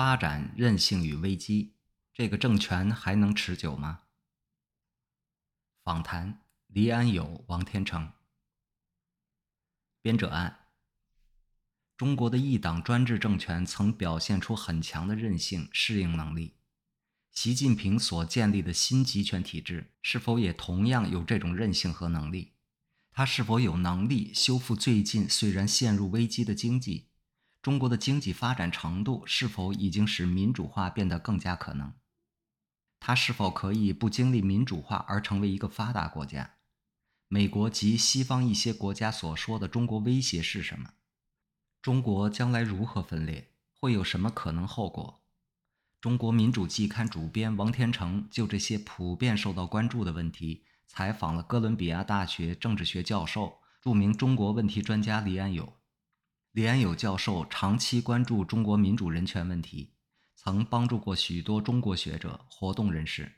发展、韧性与危机，这个政权还能持久吗？访谈：黎安友、王天成。编者按：中国的一党专制政权曾表现出很强的韧性、适应能力。习近平所建立的新集权体制是否也同样有这种韧性和能力？他是否有能力修复最近虽然陷入危机的经济？中国的经济发展程度是否已经使民主化变得更加可能？它是否可以不经历民主化而成为一个发达国家？美国及西方一些国家所说的中国威胁是什么？中国将来如何分裂？会有什么可能后果？中国民主季刊主编王天成就这些普遍受到关注的问题，采访了哥伦比亚大学政治学教授、著名中国问题专家李安友。黎安友教授长期关注中国民主人权问题，曾帮助过许多中国学者、活动人士。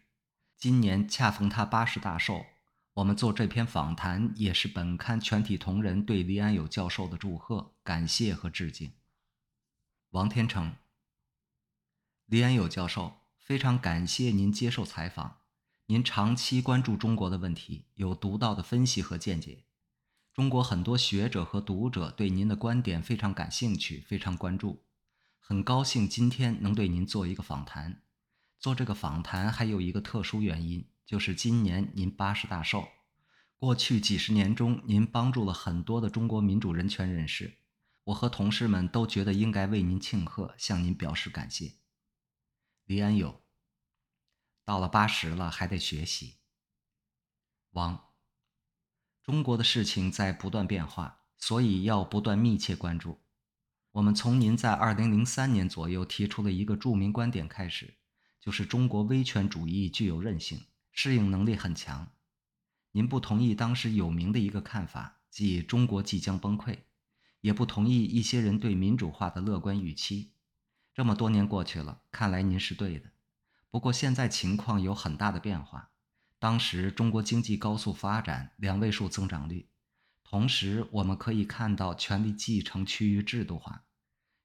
今年恰逢他八十大寿，我们做这篇访谈，也是本刊全体同仁对黎安友教授的祝贺、感谢和致敬。王天成。李安友教授，非常感谢您接受采访。您长期关注中国的问题，有独到的分析和见解。中国很多学者和读者对您的观点非常感兴趣，非常关注。很高兴今天能对您做一个访谈。做这个访谈还有一个特殊原因，就是今年您八十大寿。过去几十年中，您帮助了很多的中国民主人权人士。我和同事们都觉得应该为您庆贺，向您表示感谢。李安友，到了八十了还得学习。王，中国的事情在不断变化，所以要不断密切关注。我们从您在二零零三年左右提出了一个著名观点开始，就是中国威权主义具有韧性，适应能力很强。您不同意当时有名的一个看法，即中国即将崩溃，也不同意一些人对民主化的乐观预期。这么多年过去了，看来您是对的。不过现在情况有很大的变化。当时中国经济高速发展，两位数增长率，同时我们可以看到权力继承趋于制度化。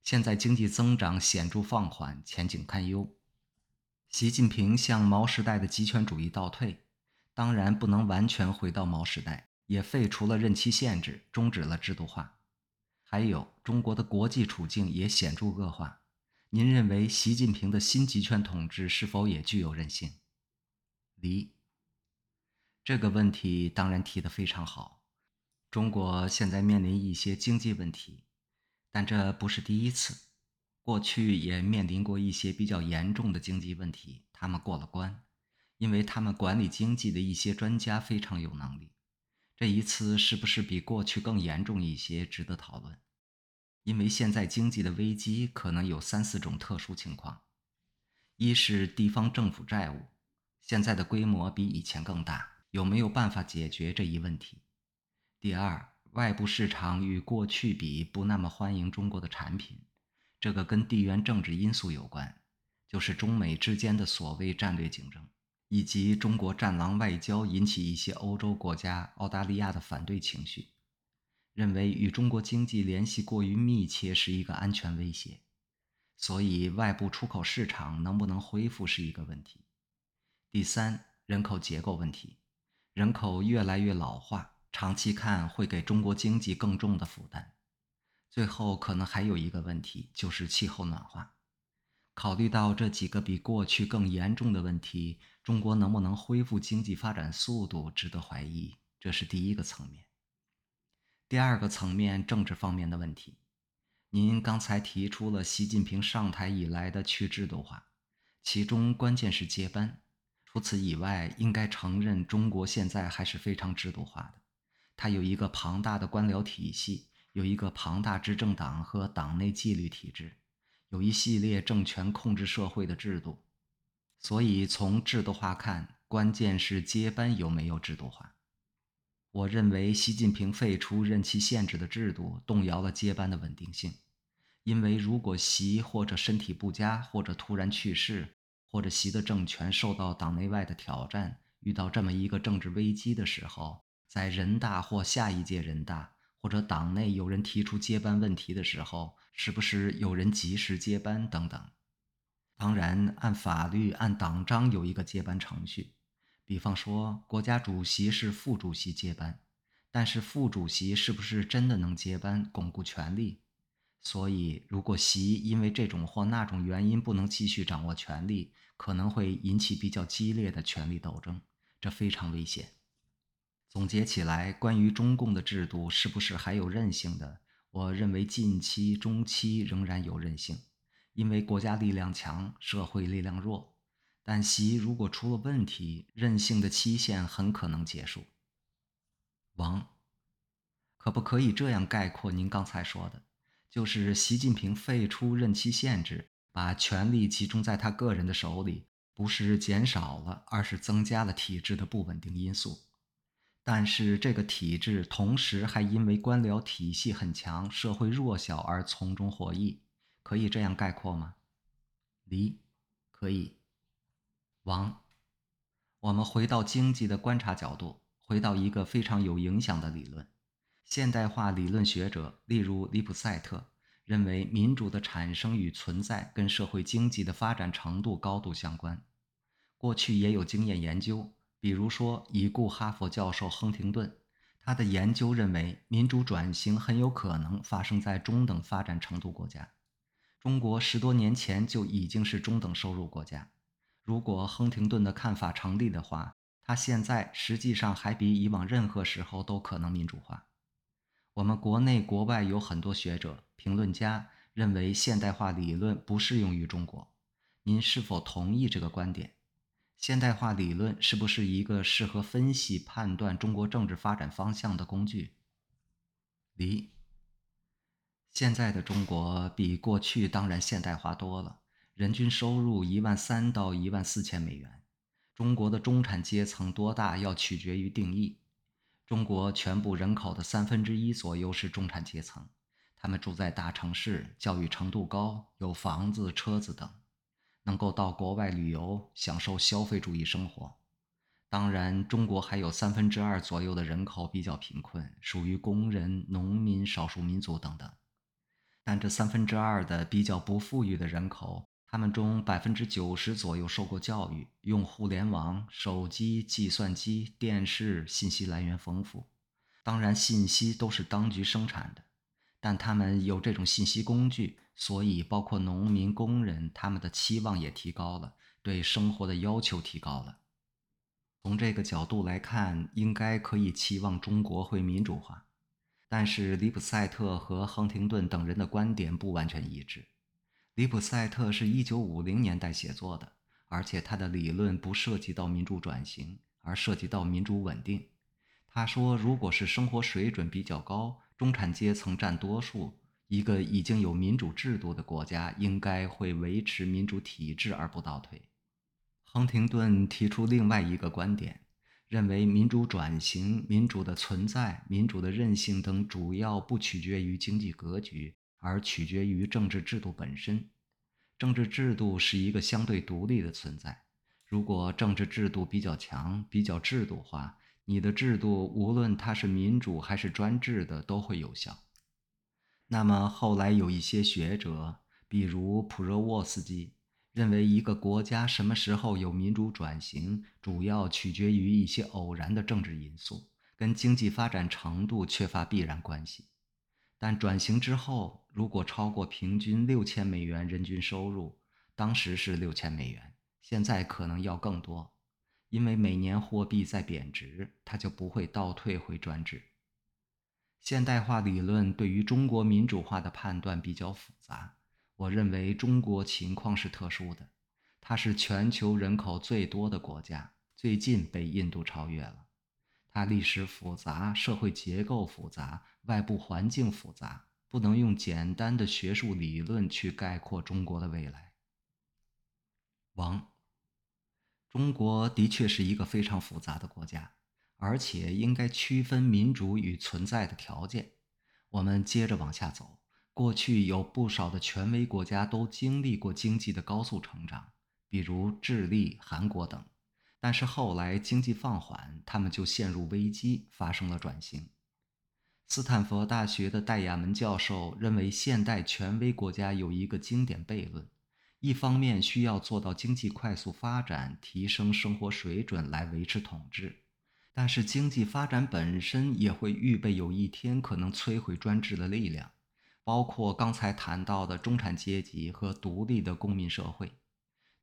现在经济增长显著放缓，前景堪忧。习近平向毛时代的集权主义倒退，当然不能完全回到毛时代，也废除了任期限制，终止了制度化。还有中国的国际处境也显著恶化。您认为习近平的新集权统治是否也具有韧性？离这个问题当然提得非常好。中国现在面临一些经济问题，但这不是第一次，过去也面临过一些比较严重的经济问题，他们过了关，因为他们管理经济的一些专家非常有能力。这一次是不是比过去更严重一些，值得讨论。因为现在经济的危机可能有三四种特殊情况：一是地方政府债务现在的规模比以前更大，有没有办法解决这一问题？第二，外部市场与过去比不那么欢迎中国的产品，这个跟地缘政治因素有关，就是中美之间的所谓战略竞争，以及中国战狼外交引起一些欧洲国家、澳大利亚的反对情绪。认为与中国经济联系过于密切是一个安全威胁，所以外部出口市场能不能恢复是一个问题。第三，人口结构问题，人口越来越老化，长期看会给中国经济更重的负担。最后，可能还有一个问题，就是气候暖化。考虑到这几个比过去更严重的问题，中国能不能恢复经济发展速度值得怀疑，这是第一个层面。第二个层面，政治方面的问题。您刚才提出了习近平上台以来的去制度化，其中关键是接班。除此以外，应该承认中国现在还是非常制度化的。它有一个庞大的官僚体系，有一个庞大执政党和党内纪律体制，有一系列政权控制社会的制度。所以从制度化看，关键是接班有没有制度化。我认为习近平废除任期限制的制度，动摇了接班的稳定性。因为如果习或者身体不佳，或者突然去世，或者习的政权受到党内外的挑战，遇到这么一个政治危机的时候，在人大或下一届人大，或者党内有人提出接班问题的时候，是不是有人及时接班等等？当然，按法律、按党章有一个接班程序，比方说国家主席是副主席接班，但是副主席是不是真的能接班、巩固权力？所以，如果习因为这种或那种原因不能继续掌握权力，可能会引起比较激烈的权力斗争，这非常危险。总结起来，关于中共的制度是不是还有韧性的？我认为近期、中期仍然有韧性。因为国家力量强，社会力量弱，但习如果出了问题，任性的期限很可能结束。王，可不可以这样概括您刚才说的？就是习近平废除任期限制，把权力集中在他个人的手里，不是减少了，而是增加了体制的不稳定因素。但是这个体制同时还因为官僚体系很强，社会弱小而从中获益。可以这样概括吗？离，可以。王，我们回到经济的观察角度，回到一个非常有影响的理论——现代化理论学者，例如里普赛特，认为民主的产生与存在跟社会经济的发展程度高度相关。过去也有经验研究，比如说已故哈佛教授亨廷顿，他的研究认为民主转型很有可能发生在中等发展程度国家。中国十多年前就已经是中等收入国家。如果亨廷顿的看法成立的话，他现在实际上还比以往任何时候都可能民主化。我们国内国外有很多学者、评论家认为现代化理论不适用于中国。您是否同意这个观点？现代化理论是不是一个适合分析判断中国政治发展方向的工具？离。现在的中国比过去当然现代化多了，人均收入一万三到一万四千美元。中国的中产阶层多大要取决于定义。中国全部人口的三分之一左右是中产阶层，他们住在大城市，教育程度高，有房子、车子等，能够到国外旅游，享受消费主义生活。当然，中国还有三分之二左右的人口比较贫困，属于工人、农民、少数民族等等。但这三分之二的比较不富裕的人口，他们中百分之九十左右受过教育，用互联网、手机、计算机、电视，信息来源丰富。当然，信息都是当局生产的，但他们有这种信息工具，所以包括农民、工人，他们的期望也提高了，对生活的要求提高了。从这个角度来看，应该可以期望中国会民主化。但是，里普赛特和亨廷顿等人的观点不完全一致。里普赛特是一九五零年代写作的，而且他的理论不涉及到民主转型，而涉及到民主稳定。他说，如果是生活水准比较高、中产阶层占多数，一个已经有民主制度的国家应该会维持民主体制而不倒退。亨廷顿提出另外一个观点。认为民主转型、民主的存在、民主的韧性等，主要不取决于经济格局，而取决于政治制度本身。政治制度是一个相对独立的存在。如果政治制度比较强、比较制度化，你的制度无论它是民主还是专制的，都会有效。那么后来有一些学者，比如普热沃斯基。认为一个国家什么时候有民主转型，主要取决于一些偶然的政治因素，跟经济发展程度缺乏必然关系。但转型之后，如果超过平均六千美元人均收入，当时是六千美元，现在可能要更多，因为每年货币在贬值，它就不会倒退回专制。现代化理论对于中国民主化的判断比较复杂。我认为中国情况是特殊的，它是全球人口最多的国家，最近被印度超越了。它历史复杂，社会结构复杂，外部环境复杂，不能用简单的学术理论去概括中国的未来。王，中国的确是一个非常复杂的国家，而且应该区分民主与存在的条件。我们接着往下走。过去有不少的权威国家都经历过经济的高速成长，比如智利、韩国等。但是后来经济放缓，他们就陷入危机，发生了转型。斯坦福大学的戴亚门教授认为，现代权威国家有一个经典悖论：一方面需要做到经济快速发展，提升生活水准来维持统治，但是经济发展本身也会预备有一天可能摧毁专制的力量，包括刚才谈到的中产阶级和独立的公民社会。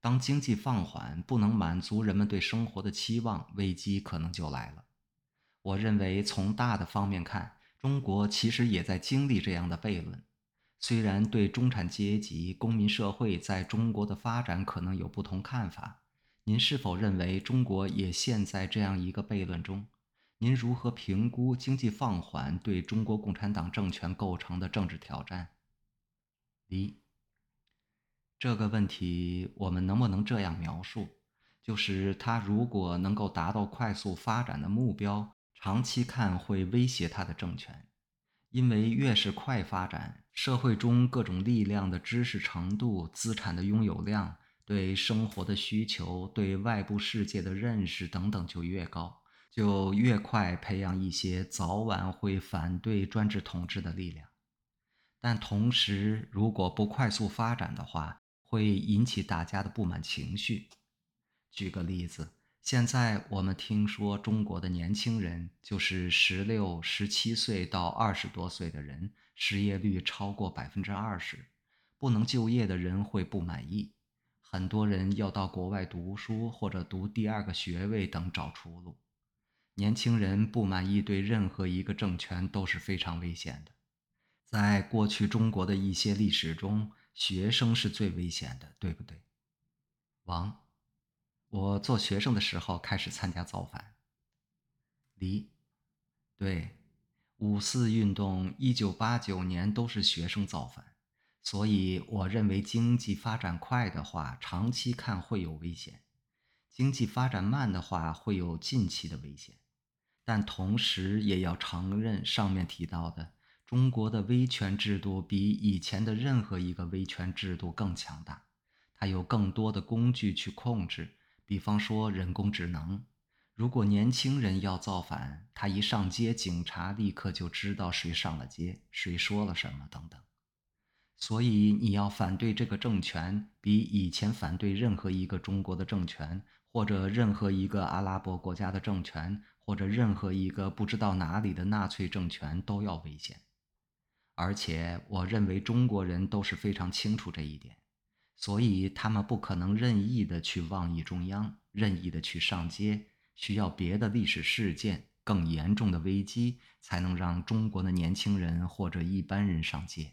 当经济放缓，不能满足人们对生活的期望，危机可能就来了。我认为，从大的方面看，中国其实也在经历这样的悖论。虽然对中产阶级、公民社会在中国的发展可能有不同看法，您是否认为中国也陷在这样一个悖论中？您如何评估经济放缓对中国共产党政权构成的政治挑战？一，这个问题我们能不能这样描述？就是它如果能够达到快速发展的目标，长期看会威胁它的政权。因为越是快发展，社会中各种力量的知识程度、资产的拥有量、对生活的需求、对外部世界的认识等等就越高，就越快培养一些早晚会反对专制统治的力量。但同时，如果不快速发展的话，会引起大家的不满情绪。举个例子。现在我们听说，中国的年轻人，就是十六、十七岁到二十多岁的人，失业率超过百分之二十，不能就业的人会不满意，很多人要到国外读书或者读第二个学位等找出路。年轻人不满意对任何一个政权都是非常危险的。在过去中国的一些历史中，学生是最危险的，对不对？王。我做学生的时候开始参加造反。离，对，五四运动、一九八九年都是学生造反，所以我认为经济发展快的话，长期看会有危险；经济发展慢的话，会有近期的危险。但同时也要承认，上面提到的中国的威权制度比以前的任何一个威权制度更强大，它有更多的工具去控制。比方说人工智能，如果年轻人要造反，他一上街，警察立刻就知道谁上了街，谁说了什么等等。所以你要反对这个政权，比以前反对任何一个中国的政权，或者任何一个阿拉伯国家的政权，或者任何一个不知道哪里的纳粹政权都要危险。而且我认为中国人都是非常清楚这一点。所以他们不可能任意的去妄议中央，任意的去上街，需要别的历史事件、更严重的危机，才能让中国的年轻人或者一般人上街。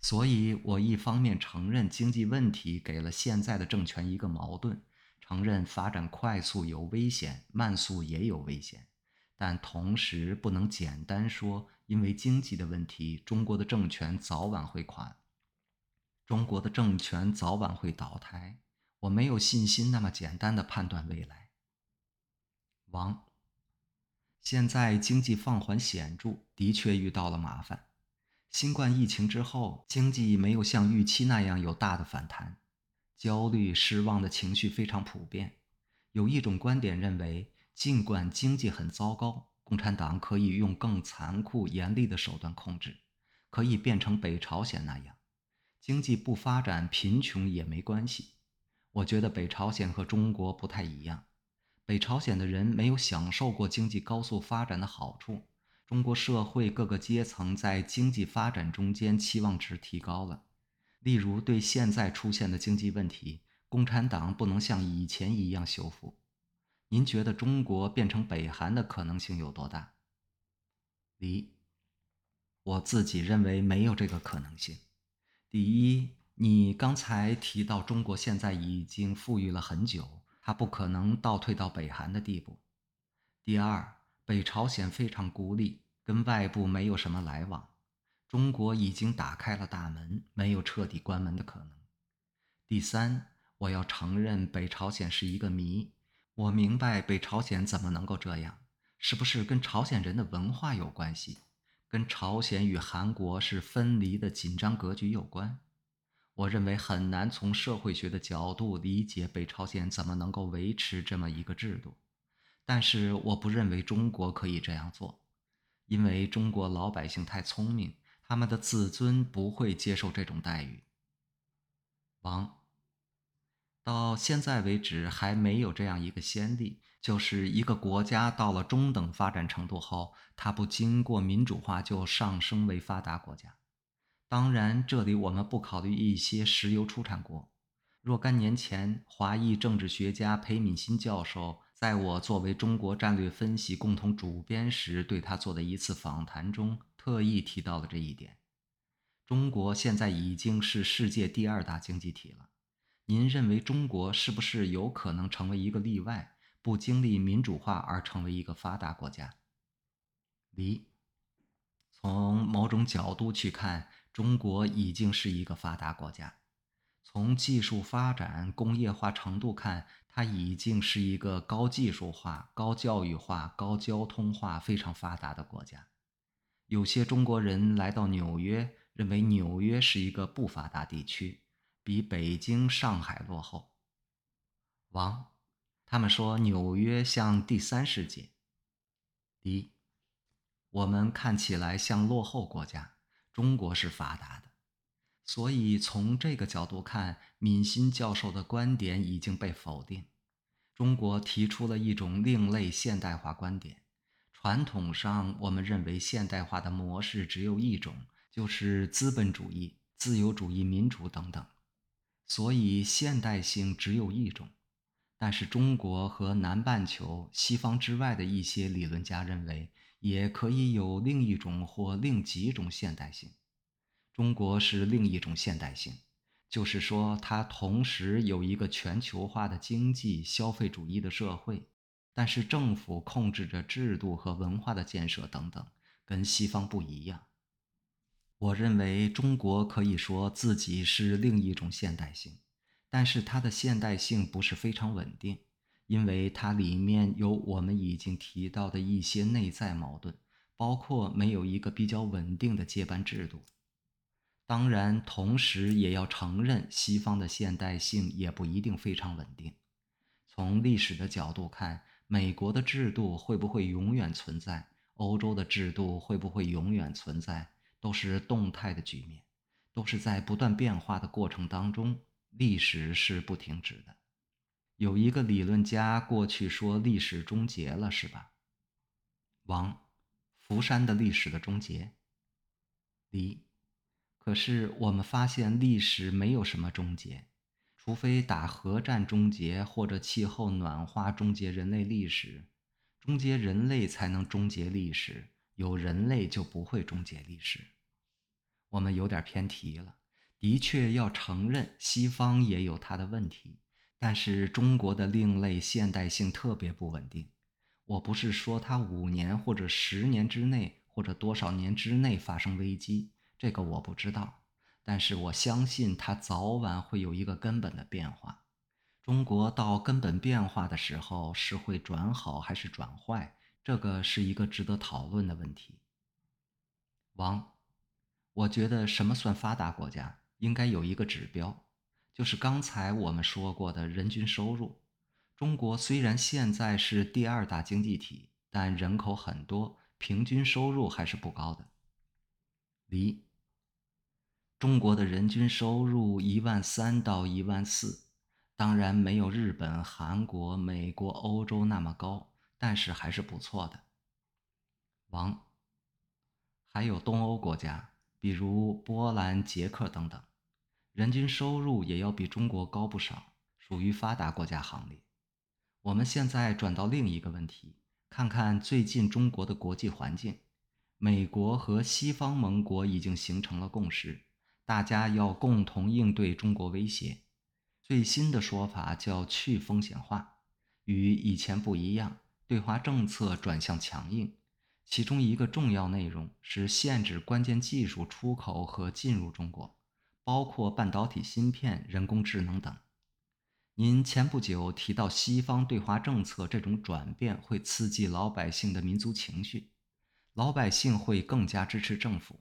所以，我一方面承认经济问题给了现在的政权一个矛盾，承认发展快速有危险，慢速也有危险，但同时不能简单说，因为经济的问题，中国的政权早晚会垮。中国的政权早晚会倒台，我没有信心那么简单的判断未来。王，现在经济放缓显著，的确遇到了麻烦。新冠疫情之后，经济没有像预期那样有大的反弹，焦虑、失望的情绪非常普遍。有一种观点认为，尽管经济很糟糕，共产党可以用更残酷、严厉的手段控制，可以变成北朝鲜那样。经济不发展，贫穷也没关系。我觉得北朝鲜和中国不太一样。北朝鲜的人没有享受过经济高速发展的好处，中国社会各个阶层在经济发展中间期望值提高了。例如，对现在出现的经济问题，共产党不能像以前一样修复。您觉得中国变成北韩的可能性有多大？离，我自己认为没有这个可能性。第一，你刚才提到中国现在已经富裕了很久，它不可能倒退到北韩的地步。第二，北朝鲜非常孤立，跟外部没有什么来往，中国已经打开了大门，没有彻底关门的可能。第三，我要承认北朝鲜是一个谜，我明白北朝鲜怎么能够这样，是不是跟朝鲜人的文化有关系？跟朝鲜与韩国是分离的紧张格局有关，我认为很难从社会学的角度理解北朝鲜怎么能够维持这么一个制度。但是我不认为中国可以这样做，因为中国老百姓太聪明，他们的自尊不会接受这种待遇。王，到现在为止还没有这样一个先例，就是一个国家到了中等发展程度后，它不经过民主化就上升为发达国家。当然，这里我们不考虑一些石油出产国。若干年前，华裔政治学家裴敏欣教授在我作为中国战略分析共同主编时对他做的一次访谈中，特意提到了这一点。中国现在已经是世界第二大经济体了。您认为中国是不是有可能成为一个例外，不经历民主化而成为一个发达国家？离。从某种角度去看，中国已经是一个发达国家。从技术发展、工业化程度看，它已经是一个高技术化、高教育化、高交通化非常发达的国家。有些中国人来到纽约，认为纽约是一个不发达地区。比北京、上海落后。王，他们说纽约像第三世界。一，我们看起来像落后国家，中国是发达的。所以从这个角度看，闵鑫教授的观点已经被否定。中国提出了一种另类现代化观点。传统上，我们认为现代化的模式只有一种，就是资本主义、自由主义、民主等等。所以现代性只有一种，但是中国和南半球、西方之外的一些理论家认为，也可以有另一种或另几种现代性。中国是另一种现代性，就是说它同时有一个全球化的经济、消费主义的社会，但是政府控制着制度和文化的建设等等，跟西方不一样。我认为中国可以说自己是另一种现代性，但是它的现代性不是非常稳定，因为它里面有我们已经提到的一些内在矛盾，包括没有一个比较稳定的接班制度。当然，同时也要承认西方的现代性也不一定非常稳定。从历史的角度看，美国的制度会不会永远存在？欧洲的制度会不会永远存在？都是动态的局面，都是在不断变化的过程当中，历史是不停止的。有一个理论家过去说历史终结了，是吧？王，福山的历史的终结。离，可是我们发现历史没有什么终结，除非打核战终结，或者气候暖化终结人类历史，终结人类才能终结历史。有人类就不会终结历史。我们有点偏题了。的确要承认，西方也有它的问题，但是中国的另类现代性特别不稳定。我不是说它五年或者十年之内或者多少年之内发生危机，这个我不知道。但是我相信它早晚会有一个根本的变化。中国到根本变化的时候，是会转好还是转坏？这个是一个值得讨论的问题。王，我觉得什么算发达国家，应该有一个指标，就是刚才我们说过的人均收入。中国虽然现在是第二大经济体，但人口很多，平均收入还是不高的。离，中国的人均收入一万三到一万四，当然没有日本、韩国、美国、欧洲那么高。但是还是不错的。王，还有东欧国家，比如波兰、捷克等等，人均收入也要比中国高不少，属于发达国家行列。我们现在转到另一个问题，看看最近中国的国际环境。美国和西方盟国已经形成了共识，大家要共同应对中国威胁。最新的说法叫去风险化，与以前不一样。对华政策转向强硬，其中一个重要内容是限制关键技术出口和进入中国，包括半导体芯片、人工智能等。您前不久提到西方对华政策这种转变会刺激老百姓的民族情绪，老百姓会更加支持政府，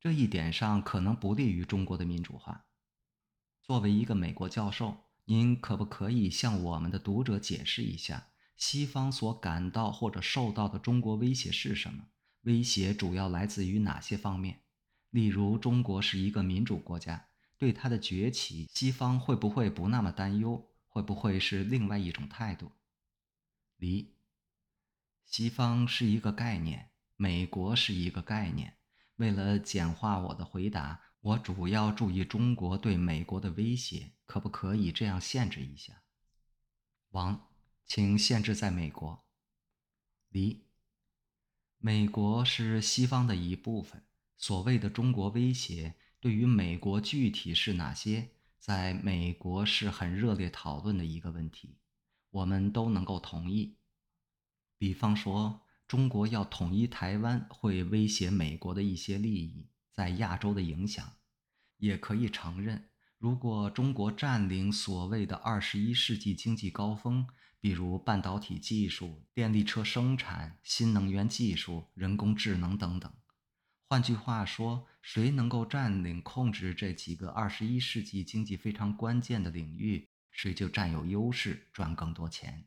这一点上可能不利于中国的民主化。作为一个美国教授，您可不可以向我们的读者解释一下？西方所感到或者受到的中国威胁是什么？威胁主要来自于哪些方面？例如，中国是一个民主国家，对它的崛起，西方会不会不那么担忧？会不会是另外一种态度？离，西方是一个概念，美国是一个概念。为了简化我的回答，我主要注意中国对美国的威胁，可不可以这样限制一下？王，请限制在美国。离，美国是西方的一部分。所谓的中国威胁，对于美国具体是哪些，在美国是很热烈讨论的一个问题，我们都能够同意。比方说，中国要统一台湾，会威胁美国的一些利益在亚洲的影响，也可以承认，如果中国占领所谓的二十一世纪经济高峰，比如半导体技术、电力车生产、新能源技术、人工智能等等。换句话说，谁能够占领、控制这几个二十一世纪经济非常关键的领域，谁就占有优势，赚更多钱，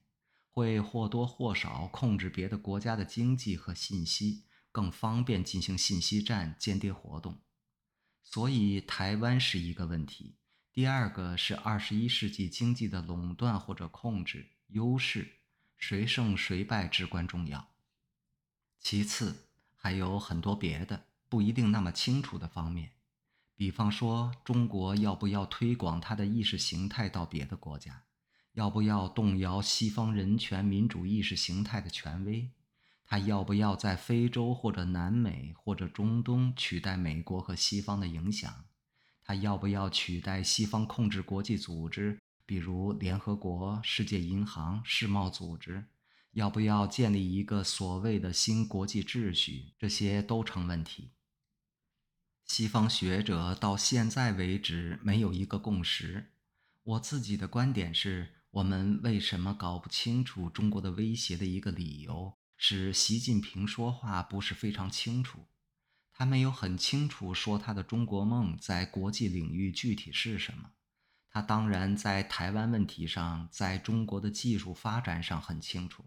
会或多或少控制别的国家的经济和信息，更方便进行信息战、间谍活动。所以，台湾是一个问题。第二个是二十一世纪经济的垄断或者控制优势，谁胜谁败至关重要。其次，还有很多别的。不一定那么清楚的方面，比方说中国要不要推广它的意识形态到别的国家，要不要动摇西方人权民主意识形态的权威，它要不要在非洲或者南美或者中东取代美国和西方的影响，它要不要取代西方控制国际组织，比如联合国、世界银行、世贸组织，要不要建立一个所谓的新国际秩序，这些都成问题。西方学者到现在为止没有一个共识。我自己的观点是，我们为什么搞不清楚中国的威胁的一个理由是，习近平说话不是非常清楚，他没有很清楚说他的中国梦在国际领域具体是什么。他当然在台湾问题上，在中国的技术发展上很清楚，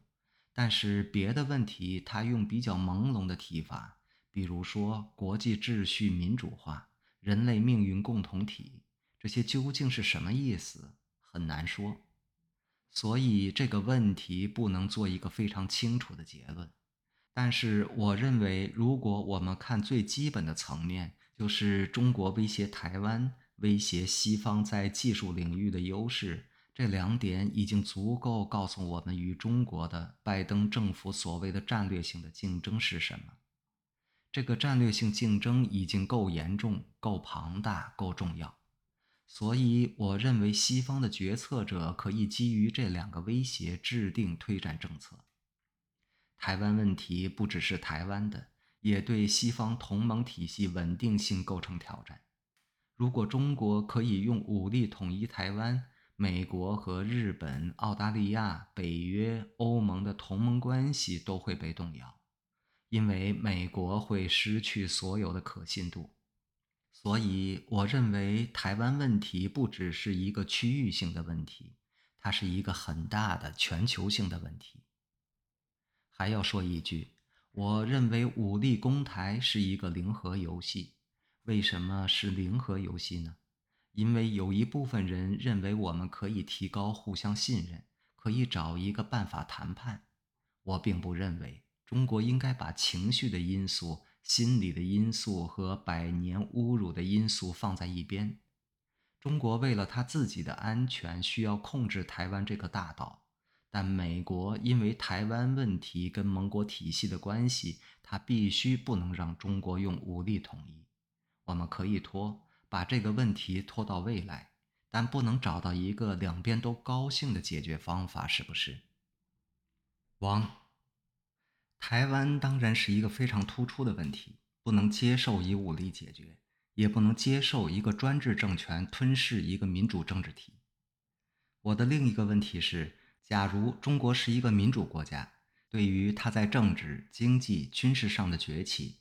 但是别的问题他用比较朦胧的提法。比如说，国际秩序民主化、人类命运共同体，这些究竟是什么意思？很难说。所以这个问题不能做一个非常清楚的结论。但是我认为，如果我们看最基本的层面，就是中国威胁台湾、威胁西方在技术领域的优势，这两点已经足够告诉我们与中国的拜登政府所谓的战略性的竞争是什么。这个战略性竞争已经够严重、够庞大、够重要，所以我认为西方的决策者可以基于这两个威胁制定推展政策。台湾问题不只是台湾的，也对西方同盟体系稳定性构成挑战。如果中国可以用武力统一台湾，美国和日本、澳大利亚、北约、欧盟的同盟关系都会被动摇。因为美国会失去所有的可信度，所以我认为台湾问题不只是一个区域性的问题，它是一个很大的全球性的问题。还要说一句，我认为武力攻台是一个零和游戏。为什么是零和游戏呢？因为有一部分人认为我们可以提高互相信任，可以找一个办法谈判。我并不认为。中国应该把情绪的因素、心理的因素和百年侮辱的因素放在一边。中国为了他自己的安全，需要控制台湾这个大岛，但美国因为台湾问题跟盟国体系的关系，他必须不能让中国用武力统一。我们可以拖，把这个问题拖到未来，但不能找到一个两边都高兴的解决方法，是不是？王。台湾当然是一个非常突出的问题，不能接受以武力解决，也不能接受一个专制政权吞噬一个民主政治体。我的另一个问题是：假如中国是一个民主国家，对于它在政治、经济、军事上的崛起，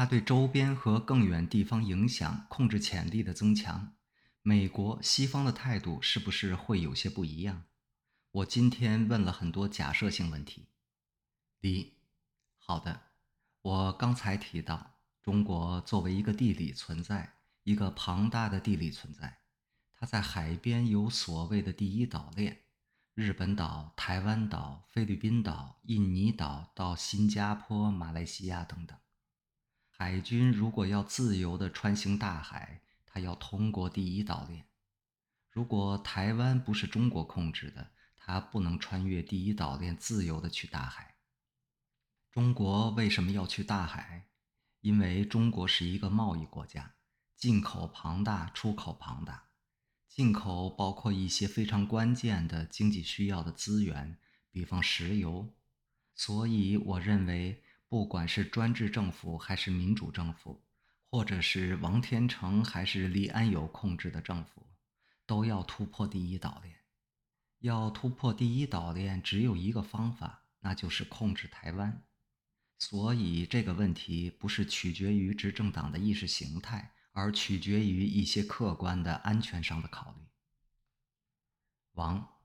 它对周边和更远地方影响、控制潜力的增强，美国、西方的态度是不是会有些不一样？我今天问了很多假设性问题。第一。好的，我刚才提到，中国作为一个地理存在，一个庞大的地理存在，它在海边有所谓的第一岛链，日本岛、台湾岛、菲律宾岛、印尼岛到新加坡、马来西亚等等。海军如果要自由地穿行大海，它要通过第一岛链。如果台湾不是中国控制的，它不能穿越第一岛链自由地去大海。中国为什么要去大海？因为中国是一个贸易国家，进口庞大，出口庞大。进口包括一些非常关键的经济需要的资源，比方石油。所以，我认为。不管是专制政府还是民主政府，或者是王天成还是李安友控制的政府，都要突破第一岛链。要突破第一岛链，只有一个方法，那就是控制台湾。所以这个问题不是取决于执政党的意识形态，而取决于一些客观的安全上的考虑。王。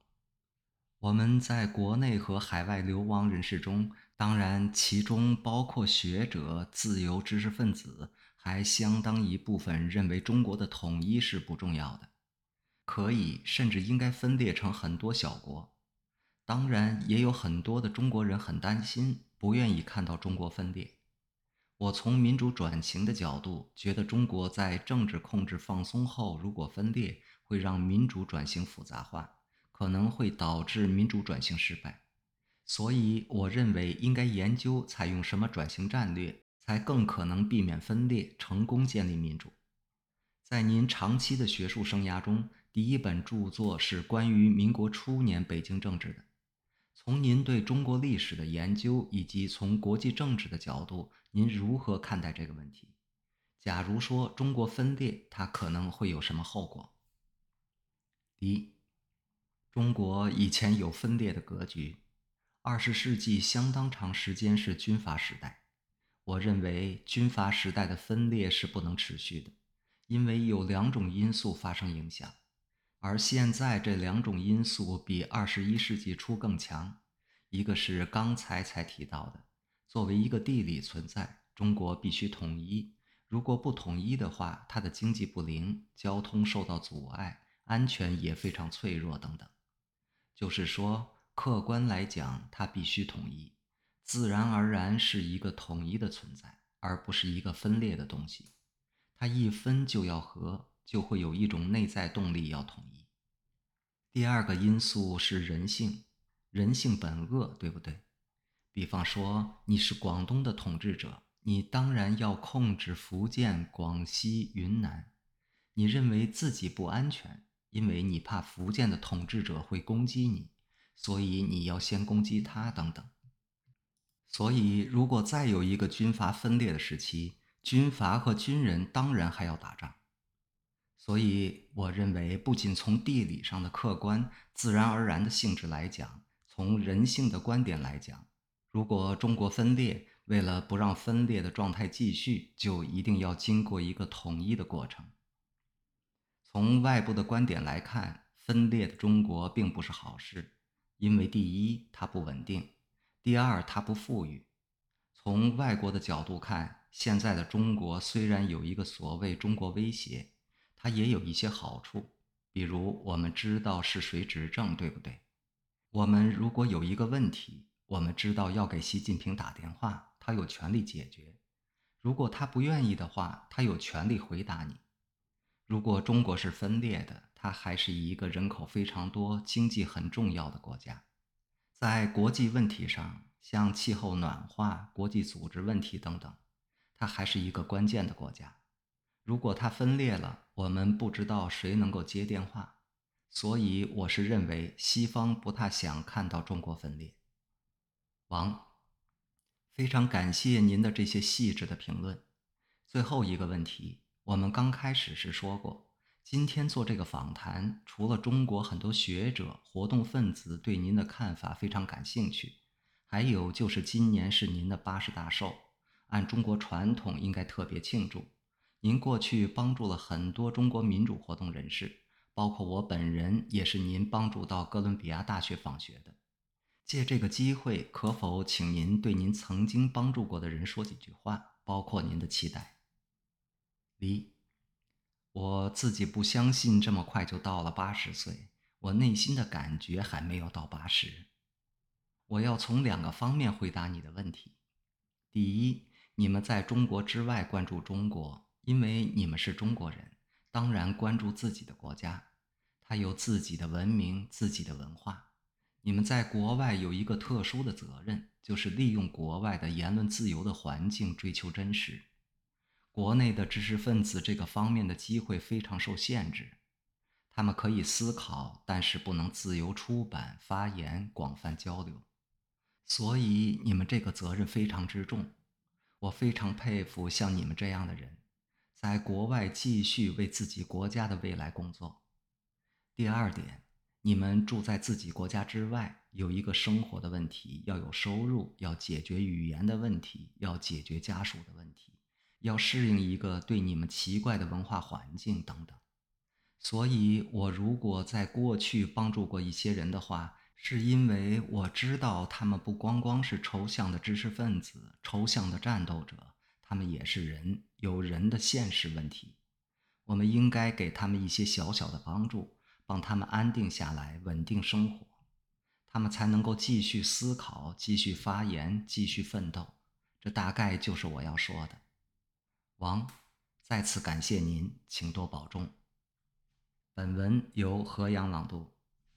我们在国内和海外流亡人士中，当然其中包括学者、自由知识分子，还相当一部分认为中国的统一是不重要的，可以甚至应该分裂成很多小国。当然，也有很多的中国人很担心，不愿意看到中国分裂。我从民主转型的角度，觉得中国在政治控制放松后，如果分裂，会让民主转型复杂化。可能会导致民主转型失败，所以我认为应该研究采用什么转型战略，才更可能避免分裂，成功建立民主。在您长期的学术生涯中，第一本著作是关于民国初年北京政治的。从您对中国历史的研究，以及从国际政治的角度，您如何看待这个问题？假如说中国分裂，它可能会有什么后果？一。中国以前有分裂的格局，二十世纪相当长时间是军阀时代。我认为军阀时代的分裂是不能持续的，因为有两种因素发生影响，而现在这两种因素比二十一世纪初更强。一个是刚才才提到的，作为一个地理存在，中国必须统一，如果不统一的话，它的经济不灵，交通受到阻碍，安全也非常脆弱等等。就是说，客观来讲，它必须统一，自然而然是一个统一的存在，而不是一个分裂的东西。它一分就要合，就会有一种内在动力要统一。第二个因素是人性，人性本恶，对不对？比方说，你是广东的统治者，你当然要控制福建、广西、云南，你认为自己不安全。因为你怕福建的统治者会攻击你，所以你要先攻击他等等。所以，如果再有一个军阀分裂的时期，军阀和军人当然还要打仗。所以，我认为不仅从地理上的客观、自然而然的性质来讲，从人性的观点来讲，如果中国分裂，为了不让分裂的状态继续，就一定要经过一个统一的过程。从外部的观点来看，分裂的中国并不是好事，因为第一，它不稳定；第二，它不富裕。从外国的角度看，现在的中国虽然有一个所谓“中国威胁”，它也有一些好处，比如我们知道是谁执政，对不对？我们如果有一个问题，我们知道要给习近平打电话，他有权利解决；如果他不愿意的话，他有权利回答你。如果中国是分裂的，它还是一个人口非常多、经济很重要的国家，在国际问题上，像气候暖化、国际组织问题等等，它还是一个关键的国家。如果它分裂了，我们不知道谁能够接电话，所以我是认为西方不太想看到中国分裂。王，非常感谢您的这些细致的评论。最后一个问题。我们刚开始时说过，今天做这个访谈，除了中国很多学者、活动分子对您的看法非常感兴趣，还有就是今年是您的八十大寿，按中国传统应该特别庆祝。您过去帮助了很多中国民主活动人士，包括我本人也是您帮助到哥伦比亚大学访学的。借这个机会，可否请您对您曾经帮助过的人说几句话，包括您的期待？离，我自己不相信这么快就到了八十岁，我内心的感觉还没有到八十。我要从两个方面回答你的问题：第一，你们在中国之外关注中国，因为你们是中国人，当然关注自己的国家，它有自己的文明、自己的文化。你们在国外有一个特殊的责任，就是利用国外的言论自由的环境追求真实。国内的知识分子这个方面的机会非常受限制，他们可以思考，但是不能自由出版、发言、广泛交流。所以你们这个责任非常之重。我非常佩服像你们这样的人，在国外继续为自己国家的未来工作。第二点。你们住在自己国家之外，有一个生活的问题，要有收入，要解决语言的问题，要解决家属的问题，要适应一个对你们奇怪的文化环境等等。所以，我如果在过去帮助过一些人的话，是因为我知道他们不光光是抽象的知识分子、抽象的战斗者，他们也是人，有人的现实问题。我们应该给他们一些小小的帮助。帮他们安定下来，稳定生活，他们才能够继续思考、继续发言、继续奋斗。这大概就是我要说的。王，再次感谢您，请多保重。本文由河阳朗读。